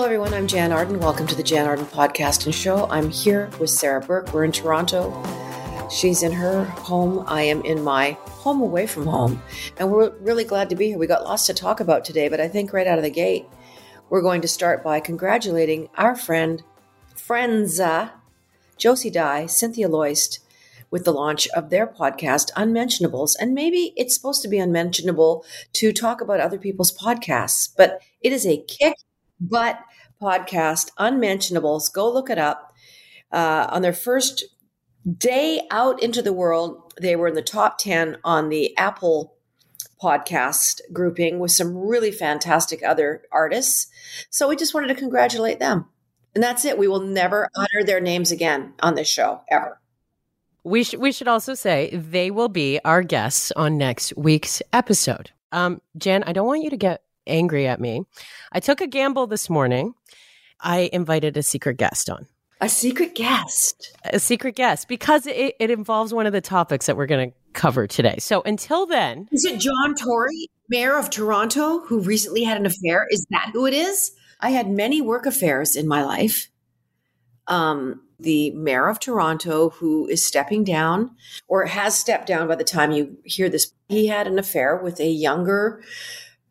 Hello, everyone. I'm Jann Arden. Welcome to the Jann Arden Podcast and Show. I'm here with Sarah Burke. We're in Toronto. She's in her home. I am in my home away from home. And we're really glad to be here. We got lots to talk about today, but I think right out of the gate, we're going to start by congratulating our friend, Frenza, Josie Dye, Cynthia Loyst, with the launch of their podcast, Unmentionables. And maybe it's supposed to be unmentionable to talk about other people's podcasts, but it is a kick butt podcast, Unmentionables. Go look it up. Uh, on their first day out into the world, they were in the top 10 on the Apple podcast grouping with some really fantastic other artists. So we just wanted to congratulate them. And that's it. We will never utter their names again on this show, ever. We, sh- we should also say they will be our guests on next week's episode. Um, Jann, I don't want you to get angry at me. I took a gamble this morning. I invited a secret guest on. A secret guest. A secret guest because it, it involves one of the topics that we're going to cover today. So until then. Is it John Tory, mayor of Toronto, who recently had an affair? Is that who it is? I had many work affairs in my life. Um, the mayor of Toronto, who is stepping down or has stepped down by the time you hear this, he had an affair with a younger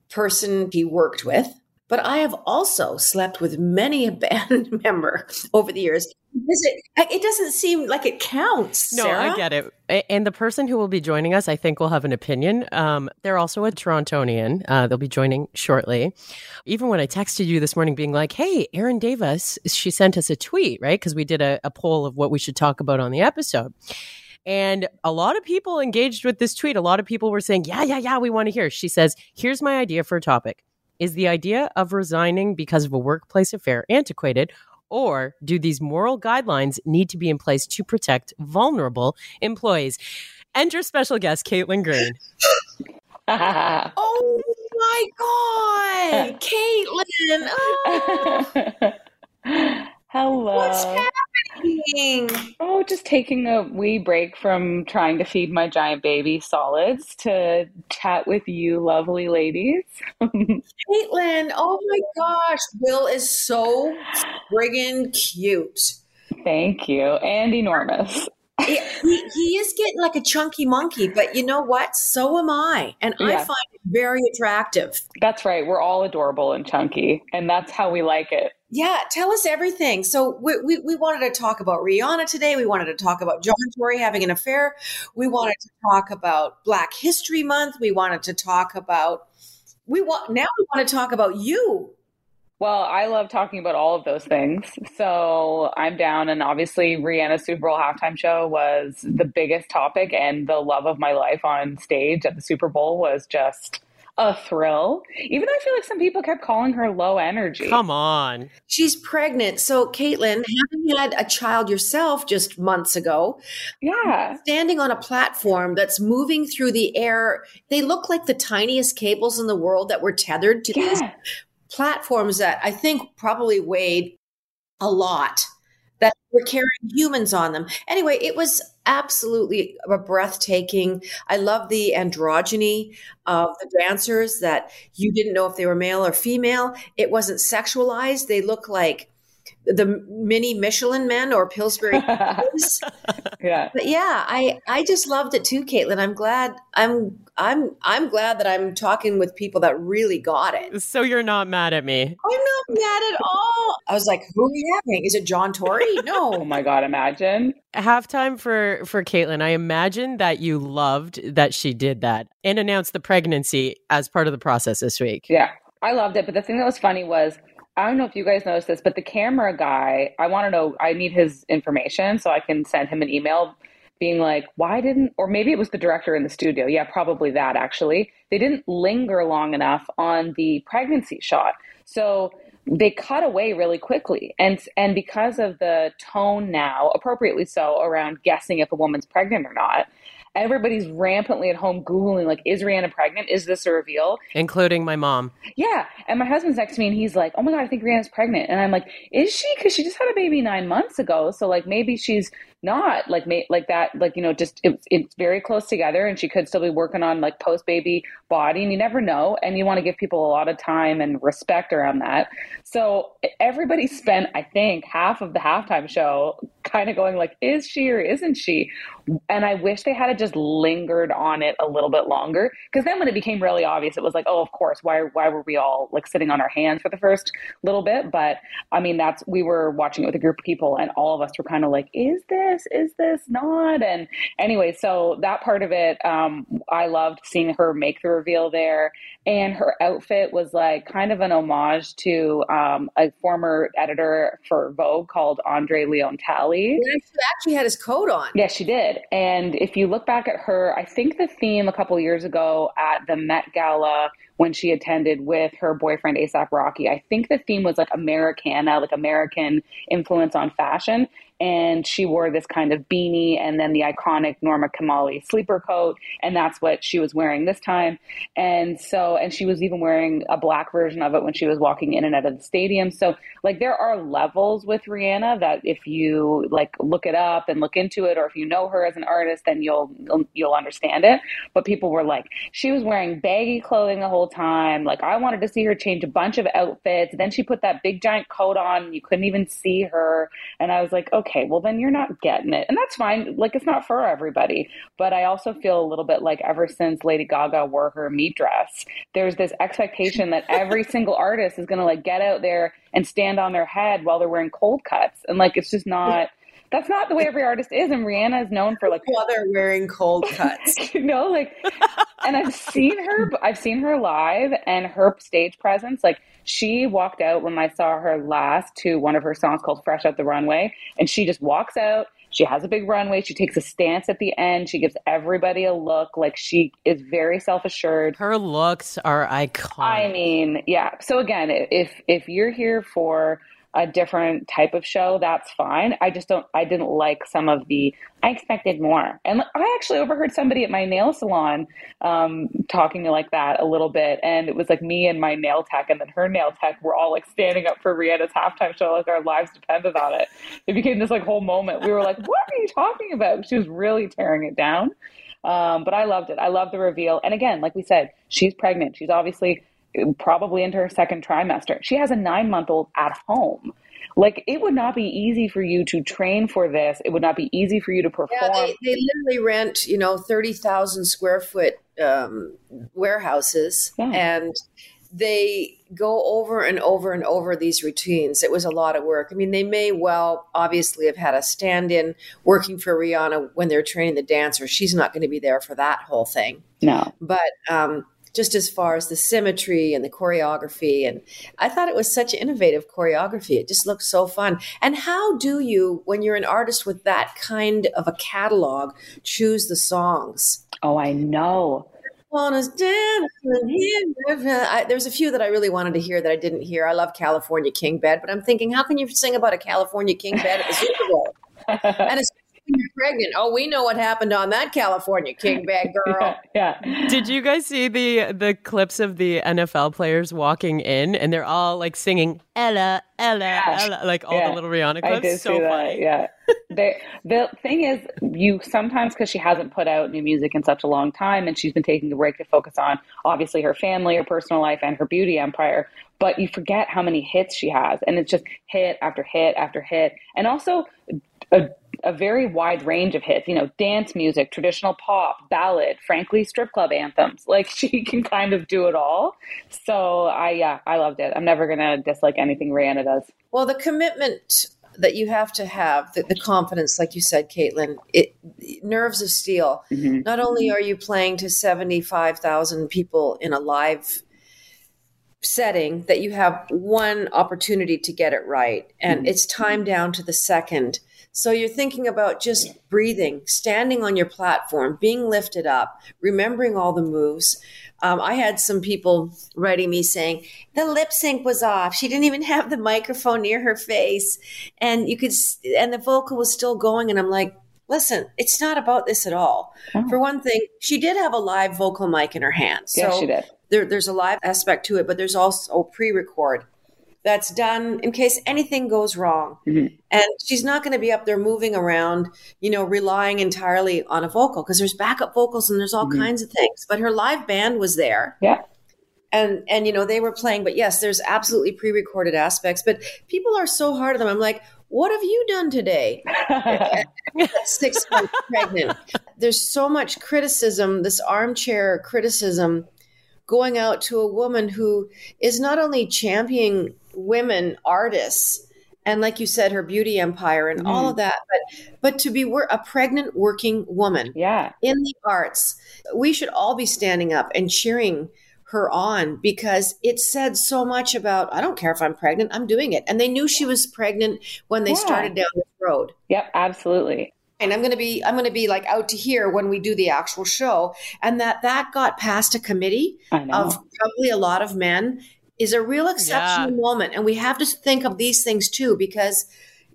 person he worked with. But I have also slept with many a band member over the years. It, it doesn't seem like it counts. No, Sarah. I get it. And the person who will be joining us, I think, will have an opinion. Um, they're also a Torontonian. Uh, they'll be joining shortly. Even when I texted you this morning, being like, "Hey, Erin Davis," she sent us a tweet, right? Because we did a, a poll of what we should talk about on the episode. And a lot of people engaged with this tweet. A lot of people were saying, Yeah, yeah, yeah, we want to hear. She says, Here's my idea for a topic. Is the idea of resigning because of a workplace affair antiquated, or do these moral guidelines need to be in place to protect vulnerable employees? Enter special guest Caitlin Green. oh my God, Caitlin! Oh. Hello. What's happening? Oh, just taking a wee break from trying to feed my giant baby solids to chat with you, lovely ladies. Caitlin, oh my gosh, Will is so friggin' cute. Thank you. And enormous. He, he, he is getting like a chunky monkey, but you know what? So am I. And I find it very attractive. That's right. We're all adorable and chunky, and that's how we like it. Yeah, tell us everything. So we, we, we wanted to talk about Rihanna today. We wanted to talk about John Tory having an affair. We wanted to talk about Black History Month. We wanted to talk about we want now we want to talk about you. Well, I love talking about all of those things. So I'm down. And obviously, Rihanna's Super Bowl halftime show was the biggest topic, and the love of my life on stage at the Super Bowl was just a thrill. Even though I feel like some people kept calling her low energy. Come on. She's pregnant. So Caitlin, having had a child yourself just months ago, Yeah. standing on a platform that's moving through the air, they look like the tiniest cables in the world that were tethered to these platforms that I think probably weighed a lot that were carrying humans on them. Anyway, it was absolutely a breathtaking. I love the androgyny of the dancers that you didn't know if they were male or female. It wasn't sexualized. They look like the mini Michelin men or Pillsbury. Yeah. But yeah, I I just loved it too, Caitlin. I'm glad I'm I'm I'm glad that I'm talking with people that really got it. So you're not mad at me. I'm not mad at all. I was like, who are we having? Is it John Tory? Oh No. my God, imagine. halftime for for Caitlin, I imagine that you loved that she did that and announced the pregnancy as part of the process this week. Yeah. I loved it. But the thing that was funny was I don't know if you guys noticed this, but the camera guy, I want to know, I need his information so I can send him an email being like, why didn't, or maybe it was the director in the studio. Yeah, probably that actually. They didn't linger long enough on the pregnancy shot. So they cut away really quickly. And, and because of the tone now, appropriately so, around guessing if a woman's pregnant or not, everybody's rampantly at home Googling, like, is Rihanna pregnant? Is this a reveal? Including my mom. Yeah. And my husband's next to me and he's like, oh my God, I think Rihanna's pregnant. And I'm like, is she? Because she just had a baby nine months ago. So, like, maybe she's not like like that like you know just it, it's very close together and she could still be working on like post baby body and you never know and you want to give people a lot of time and respect around that. So everybody spent i think half of the halftime show kind of going like is she or isn't she? And i wish they had just lingered on it a little bit longer because then when it became really obvious it was like oh of course why why were we all like sitting on our hands for the first little bit? But i mean that's we were watching it with a group of people and all of us were kind of like is this this? Is this not? And anyway, so that part of it, um, I loved seeing her make the reveal there. And her outfit was like kind of an homage to um, a former editor for Vogue called Andre Leon Talley. Yeah, she actually had his coat on. Yes, she did. And if you look back at her, I think the theme a couple years ago at the Met Gala when she attended with her boyfriend ASAP Rocky. I think the theme was like Americana, like American influence on fashion and she wore this kind of beanie and then the iconic Norma Kamali sleeper coat, and that's what she was wearing this time. And so, and she was even wearing a black version of it when she was walking in and out of the stadium. So, like, there are levels with Rihanna that if you like look it up and look into it, or if you know her as an artist, then you'll you'll understand it. But people were like, she was wearing baggy clothing the whole time. Like, I wanted to see her change a bunch of outfits. Then she put that big giant coat on, you couldn't even see her. And I was like, okay okay, well, then you're not getting it. And that's fine. Like, it's not for everybody. But I also feel a little bit like ever since Lady Gaga wore her meat dress, there's this expectation that every single artist is going to like get out there and stand on their head while they're wearing cold cuts. And like, it's just not. That's not the way every artist is, and Rihanna is known for like while they're wearing cold cuts. you know, like, and I've seen her. I've seen her live, and her stage presence. Like, she walked out when I saw her last to one of her songs called Fresh Out the Runway. And she just walks out. She has a big runway. She takes a stance at the end. She gives everybody a look. Like she is very self assured. Her looks are iconic. I mean, yeah. So again, if if you're here for a different type of show, that's fine. I just don't, I didn't like some of the, I expected more. And I actually overheard somebody at my nail salon um, talking like that a little bit. And it was like me and my nail tech, and then her nail tech were all like standing up for Rihanna's halftime show, like our lives depended on it. It became this like whole moment. We were like, what are you talking about? She was really tearing it down. Um, but I loved it. I love the reveal. And again, like we said, she's pregnant. She's obviously probably into her second trimester. She has a nine month old at home. Like it would not be easy for you to train for this. It would not be easy for you to perform. Yeah, they, they literally rent, you know, thirty thousand square foot um, warehouses, yeah. and they go over and over and over these routines. It was a lot of work. I mean, they may well obviously have had a stand in working for Rihanna when they're training the dancer. She's not going to be there for that whole thing. No. But um, just as far as the symmetry and the choreography. And I thought it was such innovative choreography. It just looked so fun. And how do you, when you're an artist with that kind of a catalog, choose the songs? Oh, I know. There's a few that I really wanted to hear that I didn't hear. I love California King Bed, but I'm thinking, how can you sing about a California King Bed at the Super Bowl? and you're pregnant. Oh, we know what happened on that California king bed girl. yeah, yeah. Did you guys see the the clips of the NFL players walking in and they're all like singing Ella, Ella, yeah. Ella, like all yeah. the little Rihanna clips? I did so see that. funny. Yeah. the the thing is, you sometimes because she hasn't put out new music in such a long time, and she's been taking a break to focus on obviously her family, her personal life, and her beauty empire. But you forget how many hits she has, and it's just hit after hit after hit, and also a a very wide range of hits, you know, dance music, traditional pop, ballad, frankly, strip club anthems. Like she can kind of do it all. So I, yeah, I loved it. I'm never going to dislike anything Rihanna does. Well, the commitment that you have to have, the, the confidence, like you said, Caitlin, it nerves of steel. Mm-hmm. Not only are you playing to 75,000 people in a live setting that you have one opportunity to get it right and mm-hmm. it's time down to the second so you're thinking about just breathing, standing on your platform, being lifted up, remembering all the moves. Um, I had some people writing me saying the lip sync was off. She didn't even have the microphone near her face, and you could, and the vocal was still going. And I'm like, listen, it's not about this at all. Oh. For one thing, she did have a live vocal mic in her hand. So yes, she did. There, there's a live aspect to it, but there's also pre-record. That's done in case anything goes wrong. Mhm. And she's not going to be up there moving around, you know, relying entirely on a vocal because there's backup vocals and there's all Mhm. kinds of things. But her live band was there. Yeah. And and you know, they were playing, but yes, there's absolutely pre-recorded aspects, but people are so hard on them. I'm like, what have you done today? six months pregnant. There's so much criticism, this armchair criticism, going out to a woman who is not only championing women artists and, like you said, her beauty empire and all Mhm. of that, but but to be wor- a pregnant working woman yeah. in the arts, we should all be standing up and cheering her on because it said so much about I don't care if I'm pregnant, I'm doing it. And they knew she was pregnant when they Yeah. started down this road Yep. Absolutely. and i'm going to be i'm going to be like out to here when we do the actual show and that that got past a committee of probably a lot of men is a real exceptional moment and we have to think of these things too because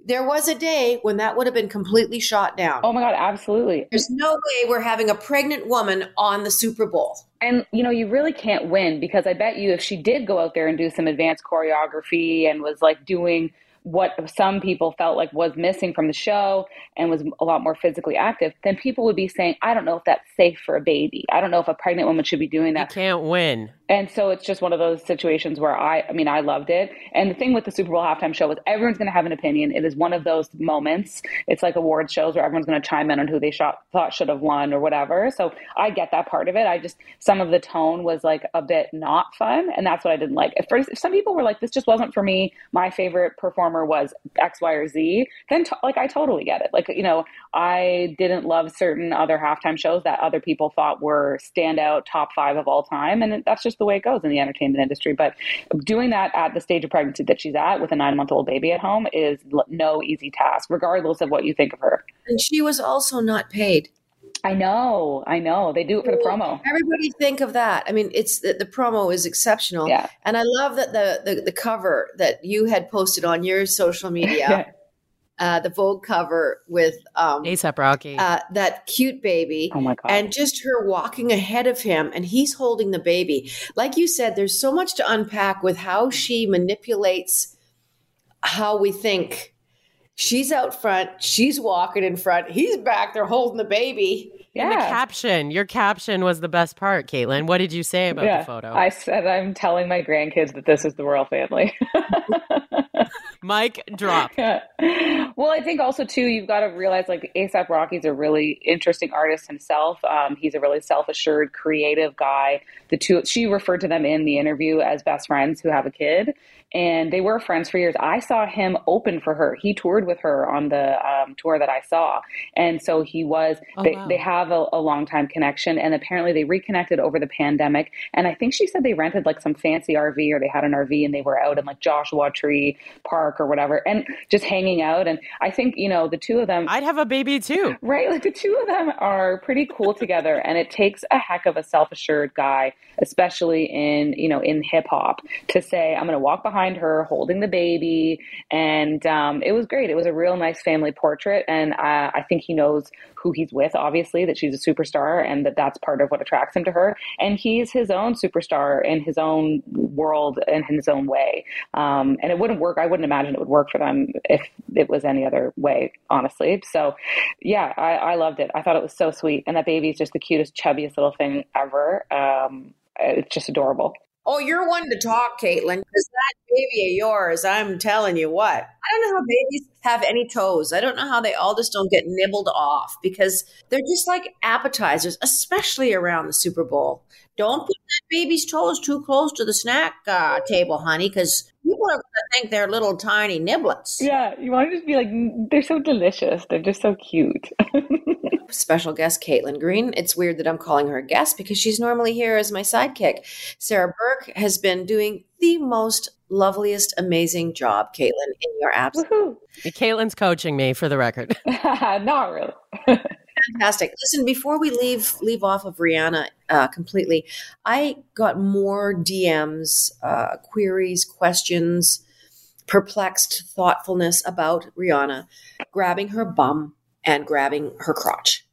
there was a day when that would have been completely shot down oh my God. Absolutely. there's no way we're having a pregnant woman on the super bowl And you know, you really can't win because I bet you if she did go out there and do some advanced choreography and was like doing what some people felt like was missing from the show and was a lot more physically active, then people would be saying, I don't know if that's safe for a baby. I don't know if a pregnant woman should be doing that. You can't win. And so it's just one of those situations where I, I mean, I loved it. And the thing with the Super Bowl halftime show is everyone's going to have an opinion. It is one of those moments. It's like award shows where everyone's going to chime in on who they shot, thought should have won or whatever. So I get that part of it. I just, some of the tone was like a bit not fun. And that's what I didn't like. At first, some people were like, this just wasn't for me. My favorite performer was X, Y, or Z. Then, like, I totally get it. Like, you know, I didn't love certain other halftime shows that other people thought were standout top five of all time. And that's just the way it goes in the entertainment industry. But doing that at the stage of pregnancy that she's at with a nine month old baby at home is no easy task, regardless of what you think of her. and she was also not paid I know, I know. They do it for the promo. everybody think of that i mean it's the, the promo is exceptional Yeah. and i love that the, the the cover that you had posted on your social media uh, the Vogue cover with um, ASAP Rocky. uh, that cute baby. Oh my God. And just her walking ahead of him, and he's holding the baby. Like you said, there's so much to unpack with how she manipulates how we think. She's out front, she's walking in front, he's back there holding the baby. And the yeah. caption, your caption was the best part, Caitlin. What did you say about yeah. the photo? I said I'm telling my grandkids that this is the royal family. Mic, drop. Yeah. Well, I think also too, you've got to realize like ASAP Rocky's a really interesting artist himself. Um, he's a really self-assured, creative guy. The two, she referred to them in the interview as best friends who have a kid, and they were friends for years. I saw him open for her. He toured with her on the um, tour that I saw, and so he was. Oh, they, wow. they have a, a long time connection, and apparently they reconnected over the pandemic. And I think she said they rented like some fancy RV or they had an RV and they were out in like Joshua Tree Park or whatever, and just hanging out. And I think you know the two of them. I'd have a baby too. Right, like the two of them are pretty cool together, and it takes a heck of a self-assured guy, especially in you know in hip hop, to say I'm going to walk behind her holding the baby, and um, it was great. It was a real nice family portrait, and uh, I think he knows who he's with. Obviously, that she's a superstar, and that that's part of what attracts him to her. And he's his own superstar in his own world and in his own way. Um, and it wouldn't work. I wouldn't imagine it would work for them if it was any other way, honestly. So, yeah, I, I loved it. I thought it was so sweet. And that baby is just the cutest, chubbiest little thing ever. Um, it's just adorable. Oh, you're one to talk, Caitlin, because that baby of yours, I'm telling you what. I don't know how babies have any toes. I don't know how they all just don't get nibbled off because they're just like appetizers, especially around the Super Bowl. Don't put that baby's toes too close to the snack uh, table, honey, because people are going to think they're little tiny niblets. Yeah, you want to just be like, "Mm, they're so delicious. They're just so cute. Special guest Caitlin Green. It's weird that I'm calling her a guest because she's normally here as my sidekick. Sarah Burke has been doing the most loveliest, amazing job, Caitlin, in your absence. Woohoo. Caitlin's coaching me for the record. Not really. Fantastic. Listen, before we leave leave off of Rihanna uh, completely, I got more DMs, uh, queries, questions, perplexed thoughtfulness about Rihanna grabbing her bum and grabbing her crotch.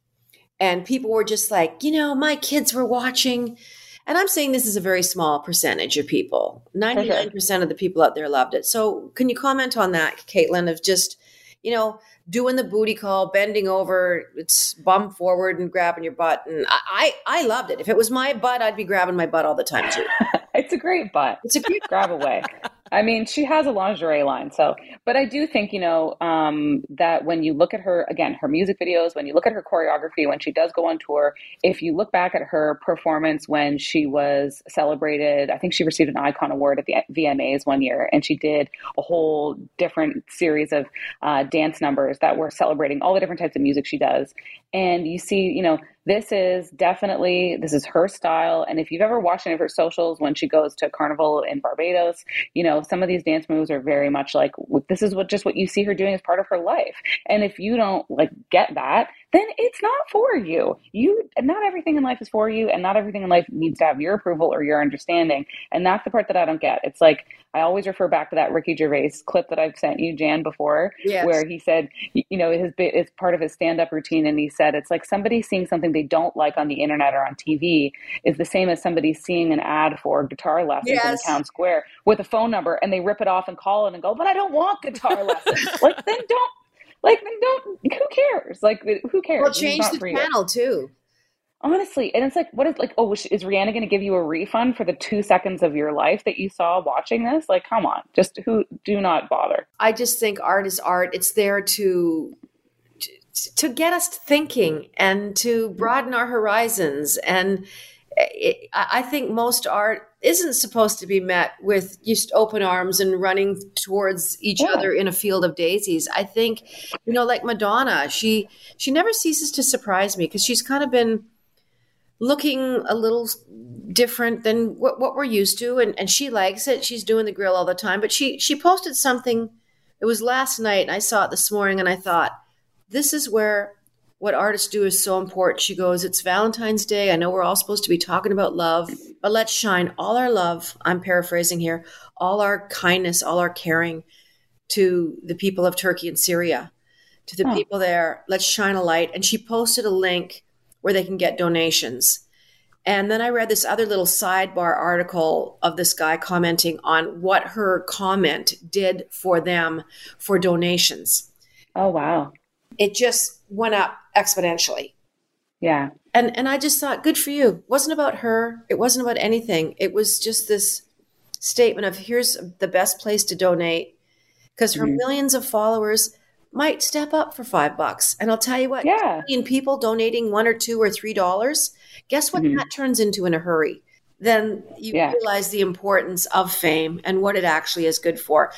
And people were just like, you know, my kids were watching And I'm saying this is a very small percentage of people. 99% of the people out there loved it. So, can you comment on that, Caitlin, of just, you know, doing the booty call, bending over, it's bum forward and grabbing your butt. And I, I, I loved it. If it was my butt, I'd be grabbing my butt all the time too. it's a great butt. It's a great grab away. I mean, she has a lingerie line. So, but I do think, you know, um, that when you look at her, again, her music videos, when you look at her choreography, when she does go on tour, if you look back at her performance when she was celebrated, I think she received an Icon Award at the VMAs one year, and she did a whole different series of uh, dance numbers that were celebrating all the different types of music she does. And you see, you know, this is definitely this is her style. And if you've ever watched any of her socials when she goes to a carnival in barbados you know some of these dance moves are very much like this is what just what you see her doing as part of her life. And if you don't like get that then it's not for you. You not everything in life is for you, and not everything in life needs to have your approval or your understanding. And that's the part that I don't get. It's like I always refer back to that Ricky Gervais clip that I've sent you, Jann, before, yes. where he said, you know, his it's part of his stand-up routine, and he said it's like somebody seeing something they don't like on the internet or on TV is the same as somebody seeing an ad for guitar lessons yes. in town square with a phone number, and they rip it off and call it and go, but I don't want guitar lessons. like then don't like, then don't. Who cares? Like, who cares? Well, change the channel too. Honestly, and it's like, what is like? Oh, is Rihanna going to give you a refund for the two seconds of your life that you saw watching this? Like, come on, just who? Do not bother. I just think art is art. It's there to to get us thinking and to broaden our horizons and it, I think most art isn't supposed to be met with just open arms and running towards each yeah. other in a field of daisies. I think, you know, like Madonna, she she never ceases to surprise me because she's kind of been looking a little different than what, what we're used to, and, and she likes it. She's doing the grill all the time, but she she posted something. It was last night, and I saw it this morning, and I thought, this is where what artists do is so important. She goes, It's Valentine's Day. I know we're all supposed to be talking about love, but let's shine all our love. I'm paraphrasing here, all our kindness, all our caring to the people of Turkey and Syria, to the oh. people there. Let's shine a light. And she posted a link where they can get donations. And then I read this other little sidebar article of this guy commenting on what her comment did for them for donations. Oh, wow. It just went up exponentially. Yeah. And and I just thought, good for you. It wasn't about her. It wasn't about anything. It was just this statement of here's the best place to donate because her mm-hmm. millions of followers might step up for five bucks. And I'll tell you what, yeah. million people donating one or two or three dollars, guess what mm-hmm. that turns into in a hurry? Then you yeah. realize the importance of fame and what it actually is good for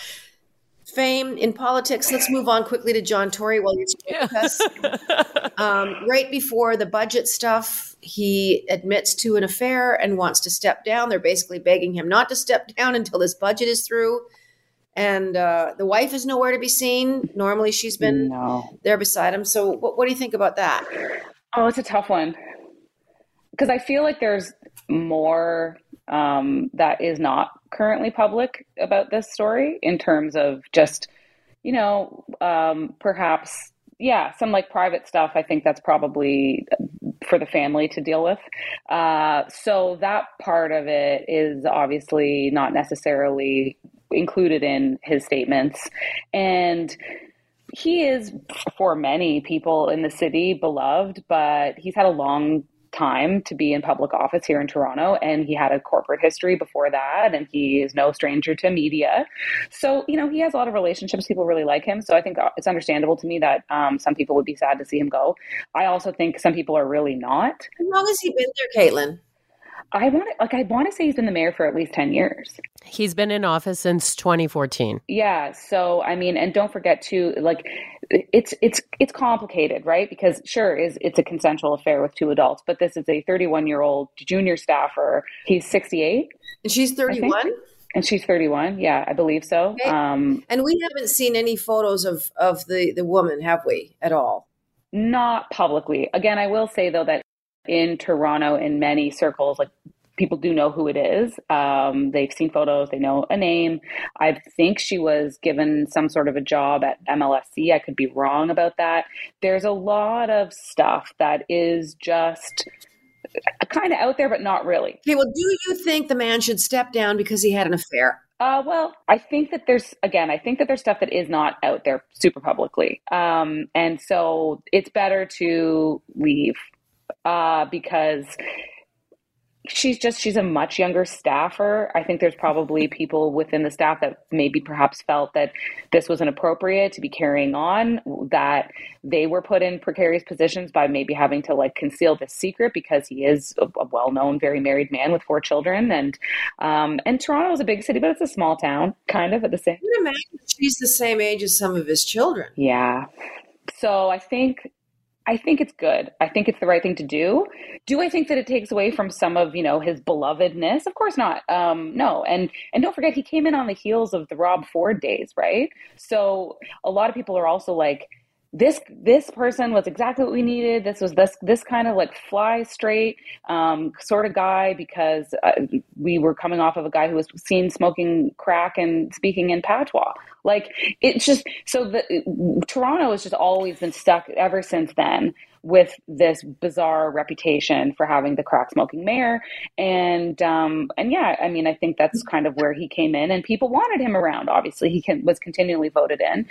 fame in politics. Let's move on quickly to John Tory while you're still with us. Um, right before the budget stuff, he admits to an affair and wants to step down. They're basically begging him not to step down until this budget is through. And uh, the wife is nowhere to be seen. Normally, she's been no. there beside him. So, what, what do you think about that? Oh, it's a tough one because I feel like there's more um, that is not currently public about this story in terms of just, you know, um, perhaps, yeah, some like private stuff. I think that's probably for the family to deal with. Uh, so that part of it is obviously not necessarily included in his statements. And he is, for many people in the city, beloved, but he's had a long time to be in public office here in Toronto. And he had a corporate history before that. And he is no stranger to media. So, you know, he has a lot of relationships. People really like him. So I think it's understandable to me that um, some people would be sad to see him go. I also think some people are really not. How long has he been there, Caitlin? I want to like I want to say he's been the mayor for at least 10 years. He's been in office since 2014. Yeah, so I mean and don't forget too like it's it's it's complicated, right? Because sure is it's a consensual affair with two adults, but this is a 31-year-old junior staffer. He's 68 and she's 31. And she's 31. Yeah, I believe so. Okay. Um, and we haven't seen any photos of of the the woman, have we, at all? Not publicly. Again, I will say though that in Toronto in many circles, like people do know who it is. Um, they've seen photos, they know a name. I think she was given some sort of a job at MLSE. I could be wrong about that. There's a lot of stuff that is just kind of out there, but not really. Okay, well, do you think the man should step down because he had an affair? Uh, well, I think that there's again, I think that there's stuff that is not out there super publicly, um, and so it's better to leave uh, because she's just she's a much younger staffer. I think there's probably people within the staff that maybe perhaps felt that this was inappropriate to be carrying on that they were put in precarious positions by maybe having to like conceal this secret because he is a, a well-known very married man with four children. And um and toronto is a big city but it's a small town kind of at the same imagine she's the same age as some of his children? Yeah. So i think I think it's good. I think it's the right thing to do. Do I think that it takes away from some of you know his belovedness? Of course not. Um, no, and and don't forget he came in on the heels of the Rob Ford days, right? So a lot of people are also like, this this person was exactly what we needed. This was this this kind of like fly straight um, sort of guy because uh, we were coming off of a guy who was seen smoking crack and speaking in patois. Like it's just so the Toronto has just always been stuck ever since then with this bizarre reputation for having the crack smoking mayor. And um, and yeah, I mean, I think that's kind of where he came in, and people wanted him around. Obviously, he can, was continually voted in,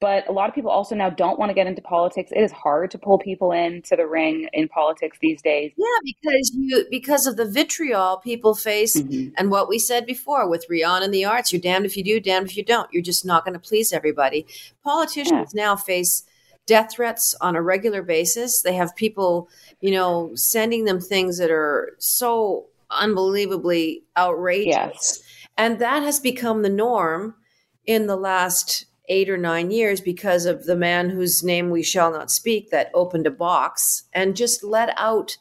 but a lot of people also now don't want to get into politics. It is hard to pull people into the ring in politics these days. Yeah, because you because of the vitriol people face, mm-hmm. and what we said before with Rihanna and the arts, you're damned if you do, damned if you don't. You're just not going to please everybody. Politicians yeah. now face death threats on a regular basis. They have people, you know, sending them things that are so unbelievably outrageous. Yes. And that has become the norm in the last eight or nine years because of the man whose name we shall not speak that opened a box and just let out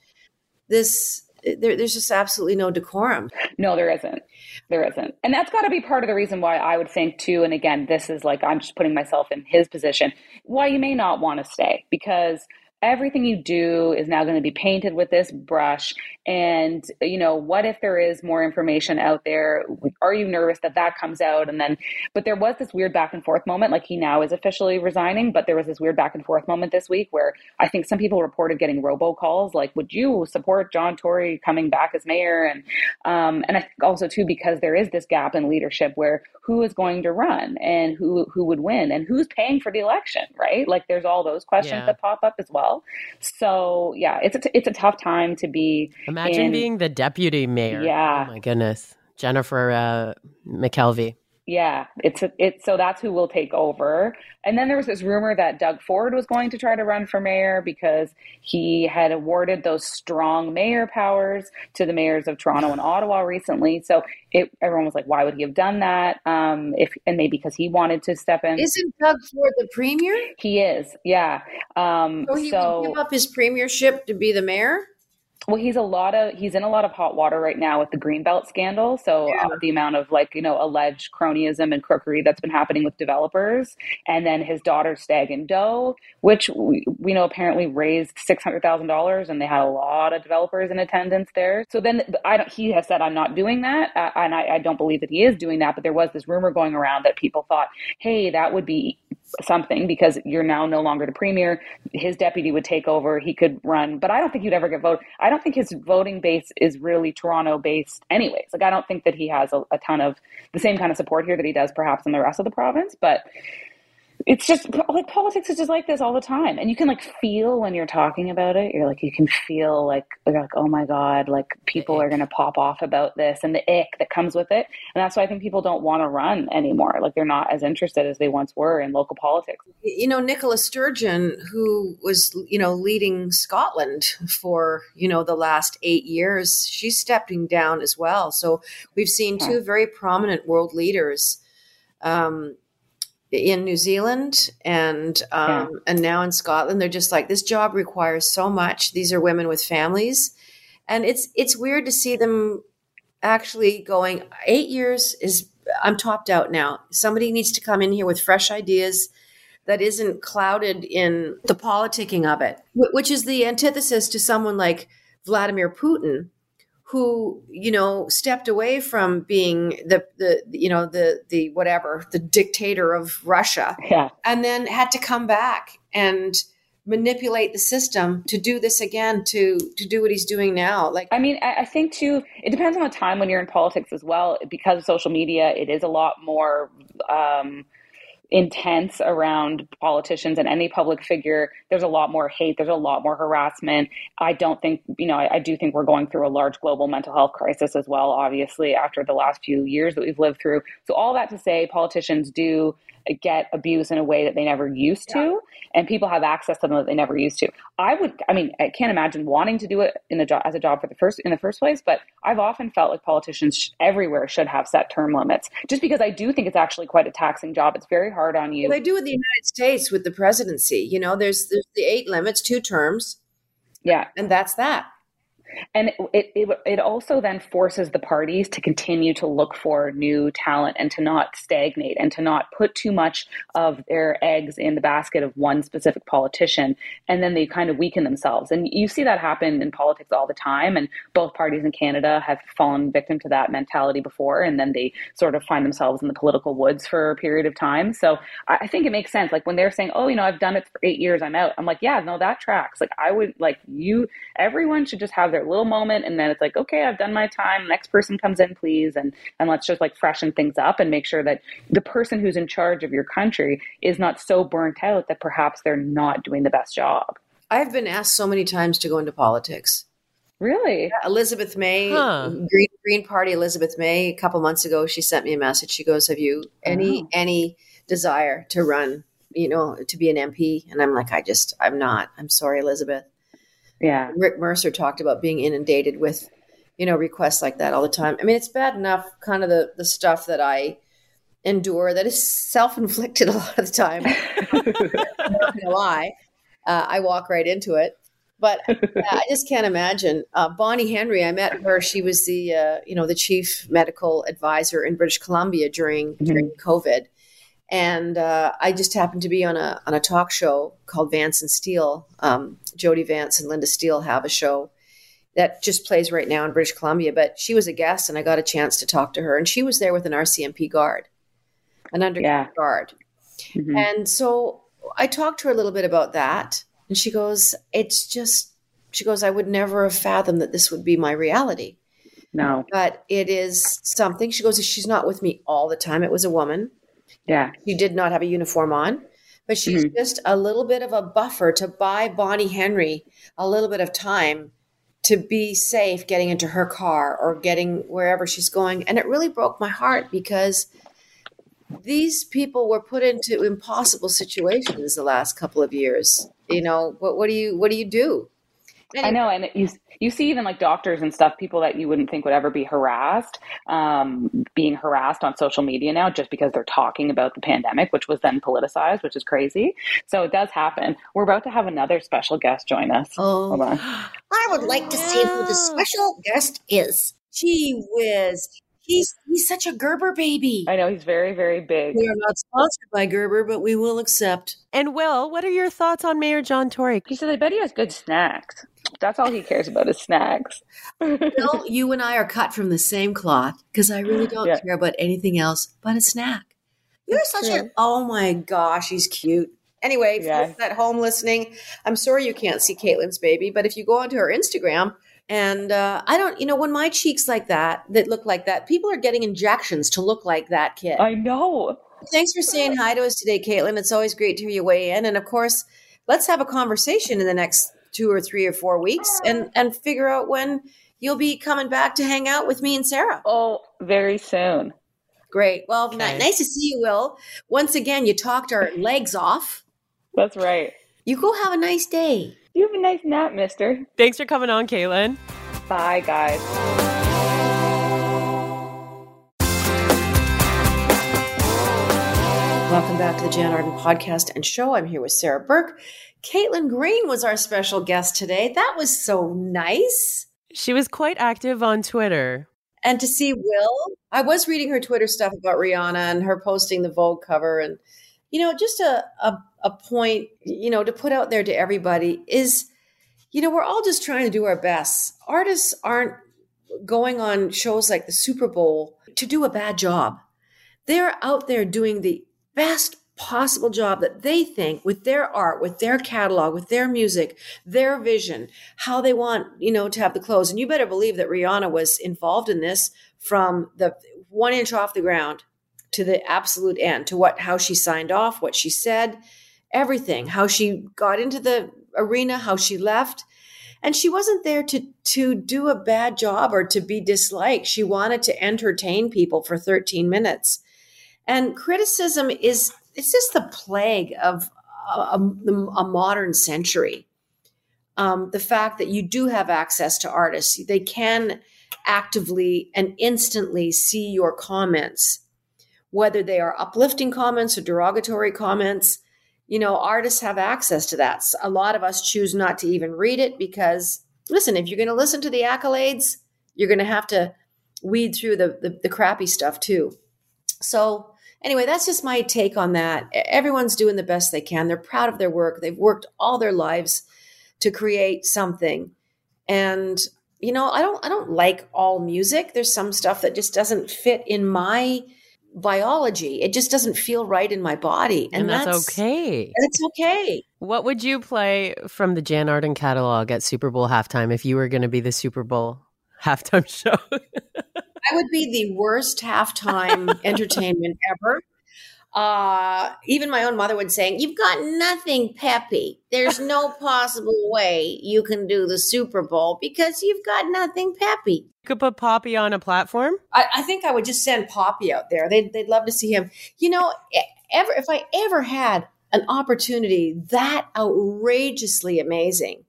this. There, there's just absolutely no decorum. No, there isn't. There isn't. And that's got to be part of the reason why I would think, too. And again, this is like I'm just putting myself in his position, why you may not want to stay because everything you do is now going to be painted with this brush. And you know what if there is more information out there? Are you nervous that that comes out? And then but there was this weird back and forth moment like he now is officially resigning but there was this weird back and forth moment this week where i think some people reported getting robocalls. Like would you support john tory coming back as mayor? And um, and i think also too because there is this gap in leadership where who is going to run and who who would win and who's paying for the election right? Like there's all those questions yeah. that pop up as well so yeah it's a t- it's a tough time to be imagine in, being the deputy mayor. Yeah. Oh my goodness. Jennifer uh, McKelvie yeah, it's a, it's so that's who will take over. And then there was this rumor that Doug Ford was going to try to run for mayor because he had awarded those strong mayor powers to the mayors of Toronto and Ottawa recently. So it, everyone was like, why would he have done that? Um, if and maybe because he wanted to step in. Isn't Doug Ford the premier? He is. Yeah. Um, so he so, would give up his premiership to be the mayor well he's a lot of he's in a lot of hot water right now with the greenbelt scandal so yeah. uh, the amount of like you know alleged cronyism and crookery that's been happening with developers and then his daughter stag and doe which we, we know apparently raised $600000 and they had a lot of developers in attendance there so then i don't he has said i'm not doing that uh, and I, I don't believe that he is doing that but there was this rumor going around that people thought hey that would be something because you're now no longer the premier. His deputy would take over. He could run, but I don't think he'd ever get voted. I don't think his voting base is really Toronto based, anyways. Like I don't think that he has a, a ton of the same kind of support here that he does perhaps in the rest of the province. But it's just like politics is just like this all the time and you can like feel when you're talking about it you're like you can feel like like oh my god like people are going to pop off about this and the ick that comes with it and that's why i think people don't want to run anymore like they're not as interested as they once were in local politics. You know nicola sturgeon who was you know leading scotland for you know the last eight years she's stepping down as well. So we've seen two very prominent world leaders um, in New Zealand and um, yeah. and now in Scotland. They're just like this job requires so much. These are women with families, and it's it's weird to see them actually going. Eight years is I'm topped out now. Somebody needs to come in here with fresh ideas that isn't clouded in the politicking of it, which is the antithesis to someone like Vladimir Putin, who you know stepped away from being the the you know the the whatever the dictator of Russia. Yeah. and then had to come back and manipulate the system to do this again to to do what he's doing now. Like i mean i, I think too it depends on the time when you're in politics as well. Because of social media it is a lot more um, intense around politicians and any public figure there's a lot more hate there's a lot more harassment. I don't think you know I, I, do think we're going through a large global mental health crisis as well obviously after the last few years that we've lived through. So all that to say politicians do get abused in a way that they never used to yeah. and people have access to them that they never used to. I would i mean i can't imagine wanting to do it in a job as a job for the first in the first place but i've often felt like politicians everywhere should have set term limits just because i do think it's actually quite a taxing job. It's very hard on you. Well, they do in the united states with the presidency you know there's there's the eight limits two terms. Yeah. And that's that and it, it, it also then forces the parties to continue to look for new talent and to not stagnate and to not put too much of their eggs in the basket of one specific politician. And then they kind of weaken themselves. And you see that happen in politics all the time. And both parties in canada have fallen victim to that mentality before. And then they sort of find themselves in the political woods for a period of time. So i think it makes sense. Like when they're saying oh you know i've done it for eight years. I'm out. I'm like yeah no that tracks. Like i would like you everyone should just have their little moment and then it's like okay i've done my time next person comes in please and and let's just like freshen things up and make sure that the person who's in charge of your country is not so burnt out that perhaps they're not doing the best job i've been asked so many times to go into politics Really? Yeah, Elizabeth May, huh. Green, Green Party, Elizabeth May, a couple months ago, she sent me a message. She goes, Have you any oh. any desire to run, you know, to be an MP? And I'm like, I just I'm not. I'm sorry, Elizabeth. Yeah. Rick Mercer talked about being inundated with, you know, requests like that all the time. I mean, it's bad enough, kind of the, the stuff that I endure that is self inflicted a lot of the time. I'm not going to lie. Uh, I walk right into it. But yeah, I just can't imagine. Uh, Bonnie Henry, I met her. She was the uh, you know the chief medical advisor in British Columbia during mm-hmm. during COVID, and uh, I just happened to be on a on a talk show called Vance and Steele. Um, Jody Vance and Linda Steele have a show that just plays right now in British Columbia. But she was a guest, and I got a chance to talk to her, and she was there with an RCMP guard, an undercover yeah. guard, mm-hmm. and so I talked to her a little bit about that, and she goes, "It's just." She goes, I would never have fathomed that this would be my reality. No. But it is something. She goes, She's not with me all the time. It was a woman. Yeah. She did not have a uniform on, but she's mm-hmm. just a little bit of a buffer to buy Bonnie Henry a little bit of time to be safe getting into her car or getting wherever she's going. And it really broke my heart because these people were put into impossible situations the last couple of years. You know, what what do you what do you do? I know, and you you see even like doctors and stuff, people that you wouldn't think would ever be harassed, um, being harassed on social media now just because they're talking about the pandemic, which was then politicized, which is crazy. So it does happen. We're about to have another special guest join us. Oh, Hold on. I would like to see who the special guest is. Gee whiz. He's he's such a Gerber baby. I know he's very very big. We are not sponsored by Gerber, but we will accept. And Will, what are your thoughts on Mayor John Tory? He said, "I bet he has good snacks." That's all he cares about is snacks. You and I are cut from the same cloth because I really don't yeah. care about anything else but a snack. You're That's such true. a oh my gosh, he's cute. Anyway, yeah. at home listening, I'm sorry you can't see Caitlin's baby, but if you go onto her Instagram, and uh, I don't, you know, when my cheeks like that, that look like that, people are getting injections to look like that kid. I know. Thanks for saying hi to us today, Caitlin. It's always great to hear you weigh in. And of course, let's have a conversation in the next two or three or four weeks ah. and and figure out when you'll be coming back to hang out with me and Sarah. Oh, very soon. Great. Well, okay. nice to see you, Will. Once again, you talked our legs off. That's right. You go have a nice day. You have a nice nap, mister. Thanks for coming on, Caitlin. Bye, guys. Welcome back to the Jann Arden podcast and show. I'm here with Sarah Burke. Caitlin Green was our special guest today. That was so nice. She was quite active on Twitter. And to see Will, I was reading her Twitter stuff about Rihanna and her posting the Vogue cover. And, you know, just a, a, a point, you know, to put out there to everybody is, you know, we're all just trying to do our best. Artists aren't going on shows like the Super Bowl to do a bad job. They're out there doing the best possible job that they think with their art, with their catalog, with their music, their vision, how they want, you know, to have the clothes. And you better believe that Rihanna was involved in this from the one inch off the ground to the absolute end, to what how she signed off, what she said, everything, how she got into the arena, how she left. And she wasn't there to to do a bad job or to be disliked. She wanted to entertain people for 13 minutes. And criticism is it's just the plague of a, a, a modern century. Um, the fact that you do have access to artists, they can actively and instantly see your comments, whether they are uplifting comments or derogatory comments. You know, artists have access to that. A lot of us choose not to even read it because, listen, if you're going to listen to the accolades, you're going to have to weed through the, the, the crappy stuff too. So, anyway, that's just my take on that. Everyone's doing the best they can. They're proud of their work. They've worked all their lives to create something. And you know, I don't I don't like all music. There's some stuff that just doesn't fit in my biology. It just doesn't feel right in my body. And, and that's, that's, okay. That's okay. What would you play from the Jann Arden catalog at Super Bowl halftime if you were going to be the Super Bowl halftime show? I would be the worst halftime entertainment ever. Uh, even my own mother would say, You've got nothing peppy. There's no possible way you can do the Super Bowl because you've got nothing peppy. You could put Poppy on a platform. I, I think I would just send Poppy out there. They'd, they'd love to see him. You know, ever if I ever had an opportunity that outrageously amazing,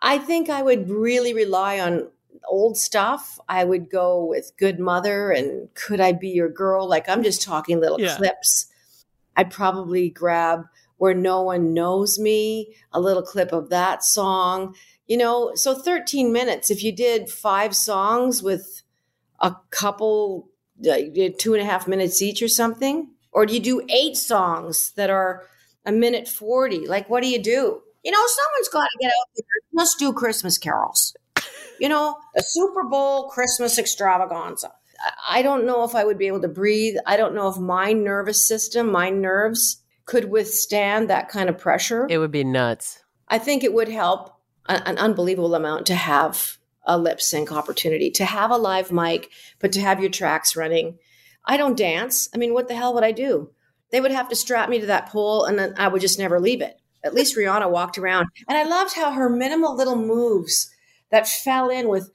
I think I would really rely on old stuff, I would go with Good Mother and Could I Be Your Girl? Like I'm just talking little yeah. clips. I'd probably grab Where No One Knows Me, a little clip of that song. You know, so 13 minutes. If you did five songs with a couple, two and a half minutes each or something, or do you do eight songs that are a minute 40? Like, what do you do? You know, someone's got to get out there. Let's do Christmas carols you know, a Super Bowl Christmas extravaganza. I don't know if I would be able to breathe. I don't know if my nervous system, my nerves could withstand that kind of pressure. It would be nuts. I think it would help an unbelievable amount to have a lip sync opportunity, to have a live mic, but to have your tracks running. I don't dance. I mean, what the hell would I do? They would have to strap me to that pole and then I would just never leave it. At least Rihanna walked around. And I loved how her minimal little moves that fell in with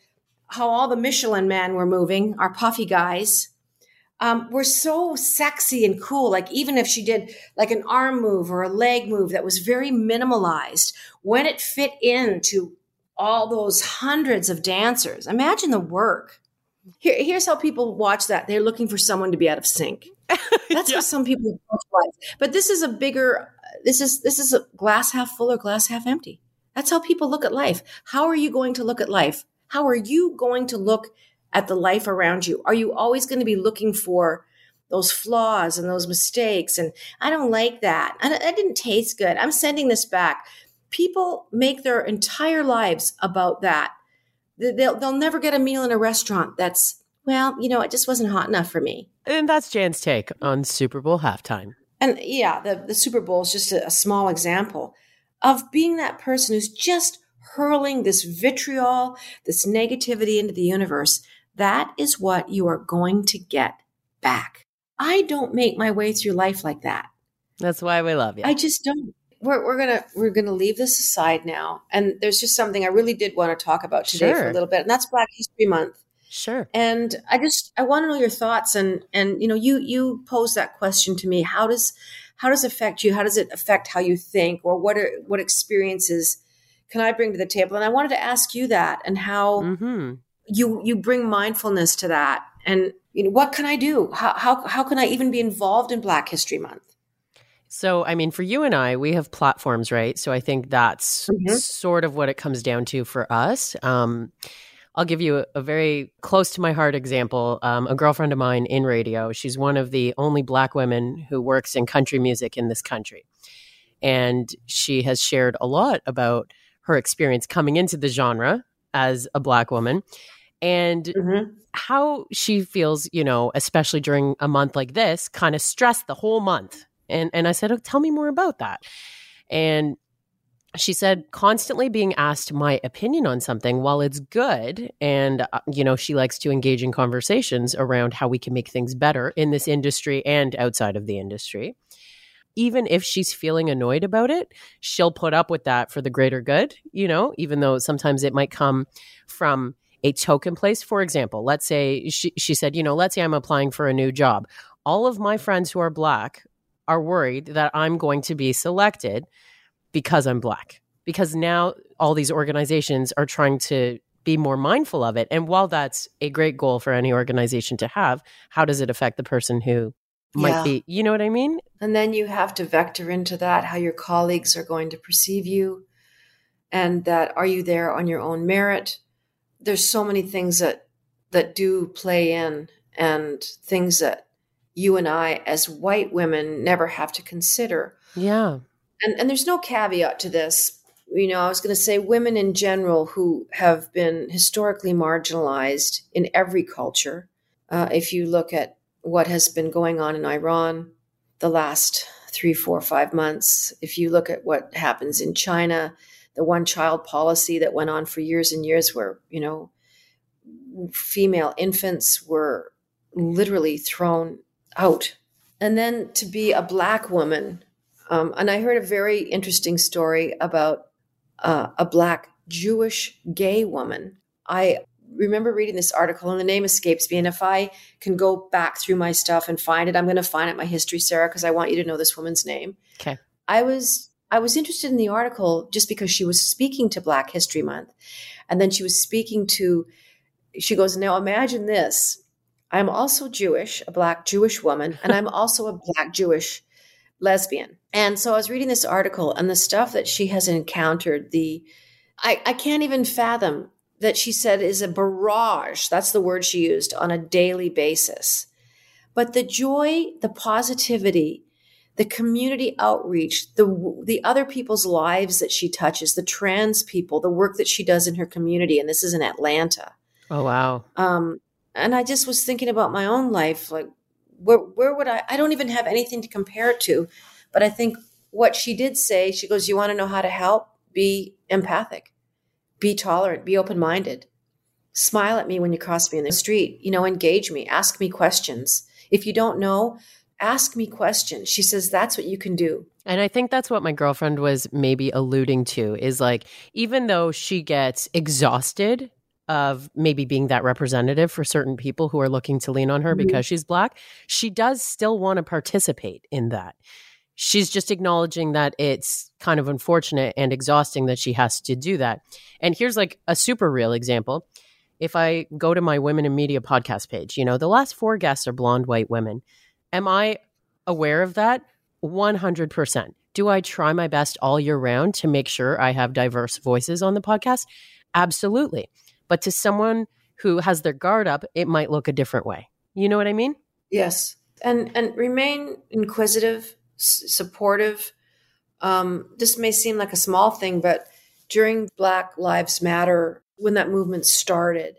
how all the Michelin men were moving, our puffy guys, um, were so sexy and cool. Like even if she did like an arm move or a leg move that was very minimalized, when it fit into all those hundreds of dancers, imagine the work. Here, here's how people watch that. They're looking for someone to be out of sync. That's yeah. how some people watch. But this is a bigger. This is this is a glass half full or glass half empty. That's how people look at life. How are you going to look at life? How are you going to look at the life around you? Are you always going to be looking for those flaws and those mistakes? And I don't like that. And that didn't taste good. I'm sending this back. People make their entire lives about that. They'll, they'll never get a meal in a restaurant that's, well, you know, it just wasn't hot enough for me. And that's Jann's take on Super Bowl halftime. And yeah, the, the Super Bowl is just a, a small example of being that person who's just hurling this vitriol, this negativity into the universe, that is what you are going to get back. I don't make my way through life like that. That's why we love you. I just don't. We're, we're gonna we're gonna leave this aside now, and there's just something I really did want to talk about today sure. for a little bit, and that's Black History Month. Sure. And I just I want to know your thoughts, and and you know you you posed that question to me. How does how does it affect you? How does it affect how you think, or what are what experiences can I bring to the table? And I wanted to ask you that, and how mm-hmm. you you bring mindfulness to that, and you know what can I do? How how how can I even be involved in Black History Month? So, I mean, for you and I, we have platforms, right? So, I think that's mm-hmm. sort of what it comes down to for us. Um, I'll give you a, a, very close to my heart example. Um, a girlfriend of mine in radio, she's one of the only Black women who works in country music in this country. And she has shared a lot about her experience coming into the genre as a Black woman and mm-hmm. how she feels, you know, especially during a month like this, kind of stressed the whole month And and I said, oh, tell me more about that. And she said constantly being asked my opinion on something while it's good and uh, you know she likes to engage in conversations around how we can make things better in this industry and outside of the industry. Even if she's feeling annoyed about it she'll put up with that for the greater good you know even though sometimes it might come from a token place. For example let's say she, she said you know let's say i'm applying for a new job. All of my friends who are black are worried that i'm going to be selected because I'm black. Because now all these organizations are trying to be more mindful of it. And while that's a great goal for any organization to have, how does it affect the person who might yeah. be, you know what I mean? And then you have to vector into that how your colleagues are going to perceive you and that are you there on your own merit? There's so many things that that do play in and things that you and I as white women never have to consider. Yeah and and there's no caveat to this. You know i was going to say women in general who have been historically marginalized in every culture uh, if you look at what has been going on in iran the last three four five months if you look at what happens in china the one child policy that went on for years and years where you know female infants were literally thrown out. And then to be a black woman um, and I heard a very interesting story about uh, a black Jewish gay woman. I remember reading this article, and the name escapes me. And if I can go back through my stuff and find it, I'm going to find it my history, Sarah, because I want you to know this woman's name. Okay. I was I was interested in the article just because she was speaking to Black History Month, and then she was speaking to. She goes, now imagine this. I'm also Jewish, a black Jewish woman, and I'm also a black Jewish lesbian. And so I was reading this article and the stuff that she has encountered, the I, I can't even fathom that she said is a barrage. That's the word she used on a daily basis. But the joy, the positivity, the community outreach, the the other people's lives that she touches, the trans people, the work that she does in her community, and this is in Atlanta. Oh wow! Um, and I just was thinking about my own life, like where where would I? I don't even have anything to compare it to, but I think what she did say, she goes, "You want to know how to help? Be empathic, be tolerant, be open minded." Smile at me when you cross me in the street. You know, engage me, ask me questions. If you don't know, ask me questions. She says that's what you can do. And I think that's what my girlfriend was maybe alluding to is like, even though she gets exhausted of maybe being that representative for certain people who are looking to lean on her mm-hmm. because she's black, she does still want to participate in that. She's just acknowledging that it's kind of unfortunate and exhausting that she has to do that. And here's like a super real example. If I go to my Women in Media podcast page, you know, the last four guests are blonde white women. Am I aware of that? 100%. Do I try my best all year round to make sure I have diverse voices on the podcast? Absolutely. But to someone who has their guard up, it might look a different way. You know what I mean? Yes. And and remain inquisitive, supportive. Um, this may seem like a small thing, but during Black Lives Matter, when that movement started,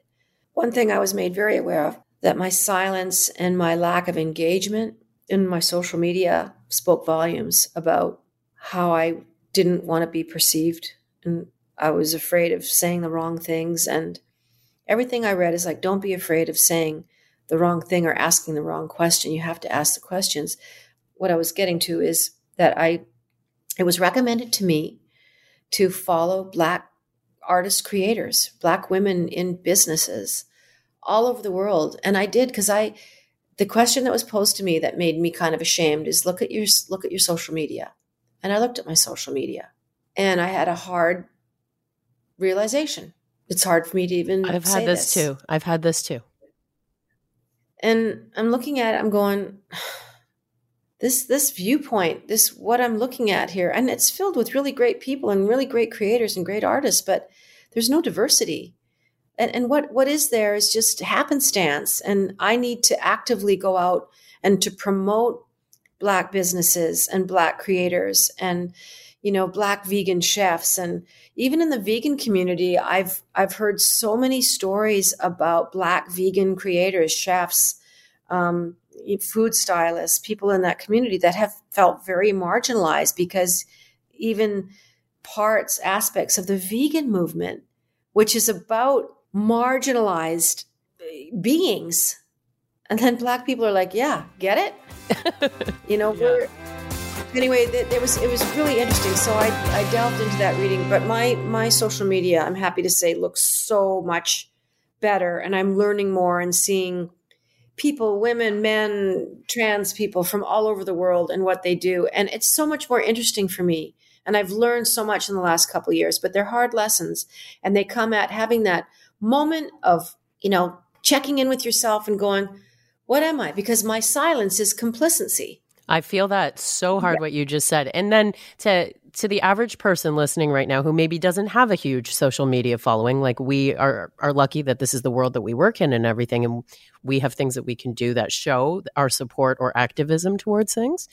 one thing I was made very aware of that my silence and my lack of engagement in my social media spoke volumes about how I didn't want to be perceived and I was afraid of saying the wrong things. And everything I read is like, don't be afraid of saying the wrong thing or asking the wrong question. You have to ask the questions. What I was getting to is that I, it was recommended to me to follow Black artist creators, Black women in businesses all over the world. And I did because I, the question that was posed to me that made me kind of ashamed is look at your look at your social media and i looked at my social media and i had a hard realization. It's hard for me to even. I've had this, this, too. I've had this too. And I'm looking at it, I'm going, this this viewpoint, this what I'm looking at here, and it's filled with really great people and really great creators and great artists, but there's no diversity. And, and what what is there is just happenstance. And I need to actively go out and to promote black businesses and black creators and you know black vegan chefs and even in the vegan community i've i've heard so many stories about black vegan creators chefs um, food stylists, people in that community that have felt very marginalized because even parts, aspects of the vegan movement, which is about marginalized eh, beings. And then black people are like, yeah, get it? you know, yeah. we're anyway, it was it was really interesting. So I, I delved into that reading, but my my social media, I'm happy to say, looks so much better, and I'm learning more and seeing people, women, men, trans people from all over the world and what they do, and it's so much more interesting for me. And I've learned so much in the last couple of years, but they're hard lessons, and they come at having that moment of you know checking in with yourself and going, "What am I?" Because my silence is complacency I feel that so hard yeah. what you just said. And then to to the average person listening right now who maybe doesn't have a huge social media following, like we are are lucky that this is the world that we work in and everything and we have things that we can do that show our support or activism towards things.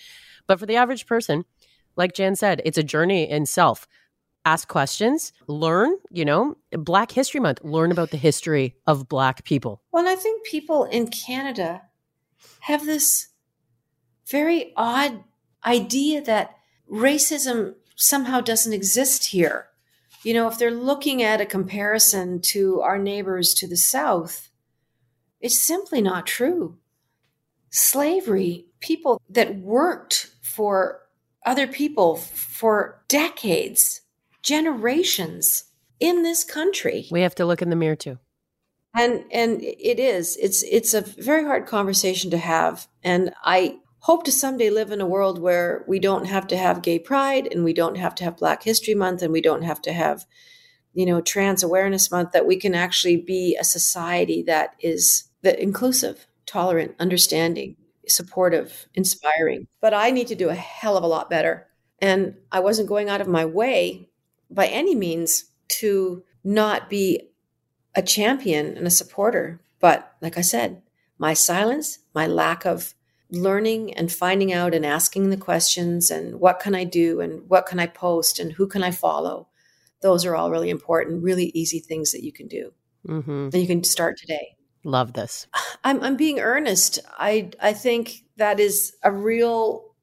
But for the average person, like Jann said, it's a journey in self. Ask questions, learn, you know, Black History Month, learn about the history of Black people. Well, I think people in Canada have this very odd idea that racism somehow doesn't exist here. You know, if they're looking at a comparison to our neighbors to the south, it's simply not true. Slavery, people that worked for other people for decades, generations in this country. We have to look in the mirror too. And and it is. It's it's a very hard conversation to have. And I hope to someday live in a world where we don't have to have gay pride and we don't have to have black history month and we don't have to have you know trans awareness month that we can actually be a society that is that inclusive tolerant understanding supportive inspiring. But i need to do a hell of a lot better. And i wasn't going out of my way by any means to not be a champion and a supporter. But like i said my silence my lack of learning and finding out and asking the questions and what can I do and what can I post and who can I follow. Those are all really important, really easy things that you can do. Mm-hmm. And you can start today. Love this. I'm, I'm being earnest. I, I think that is a real,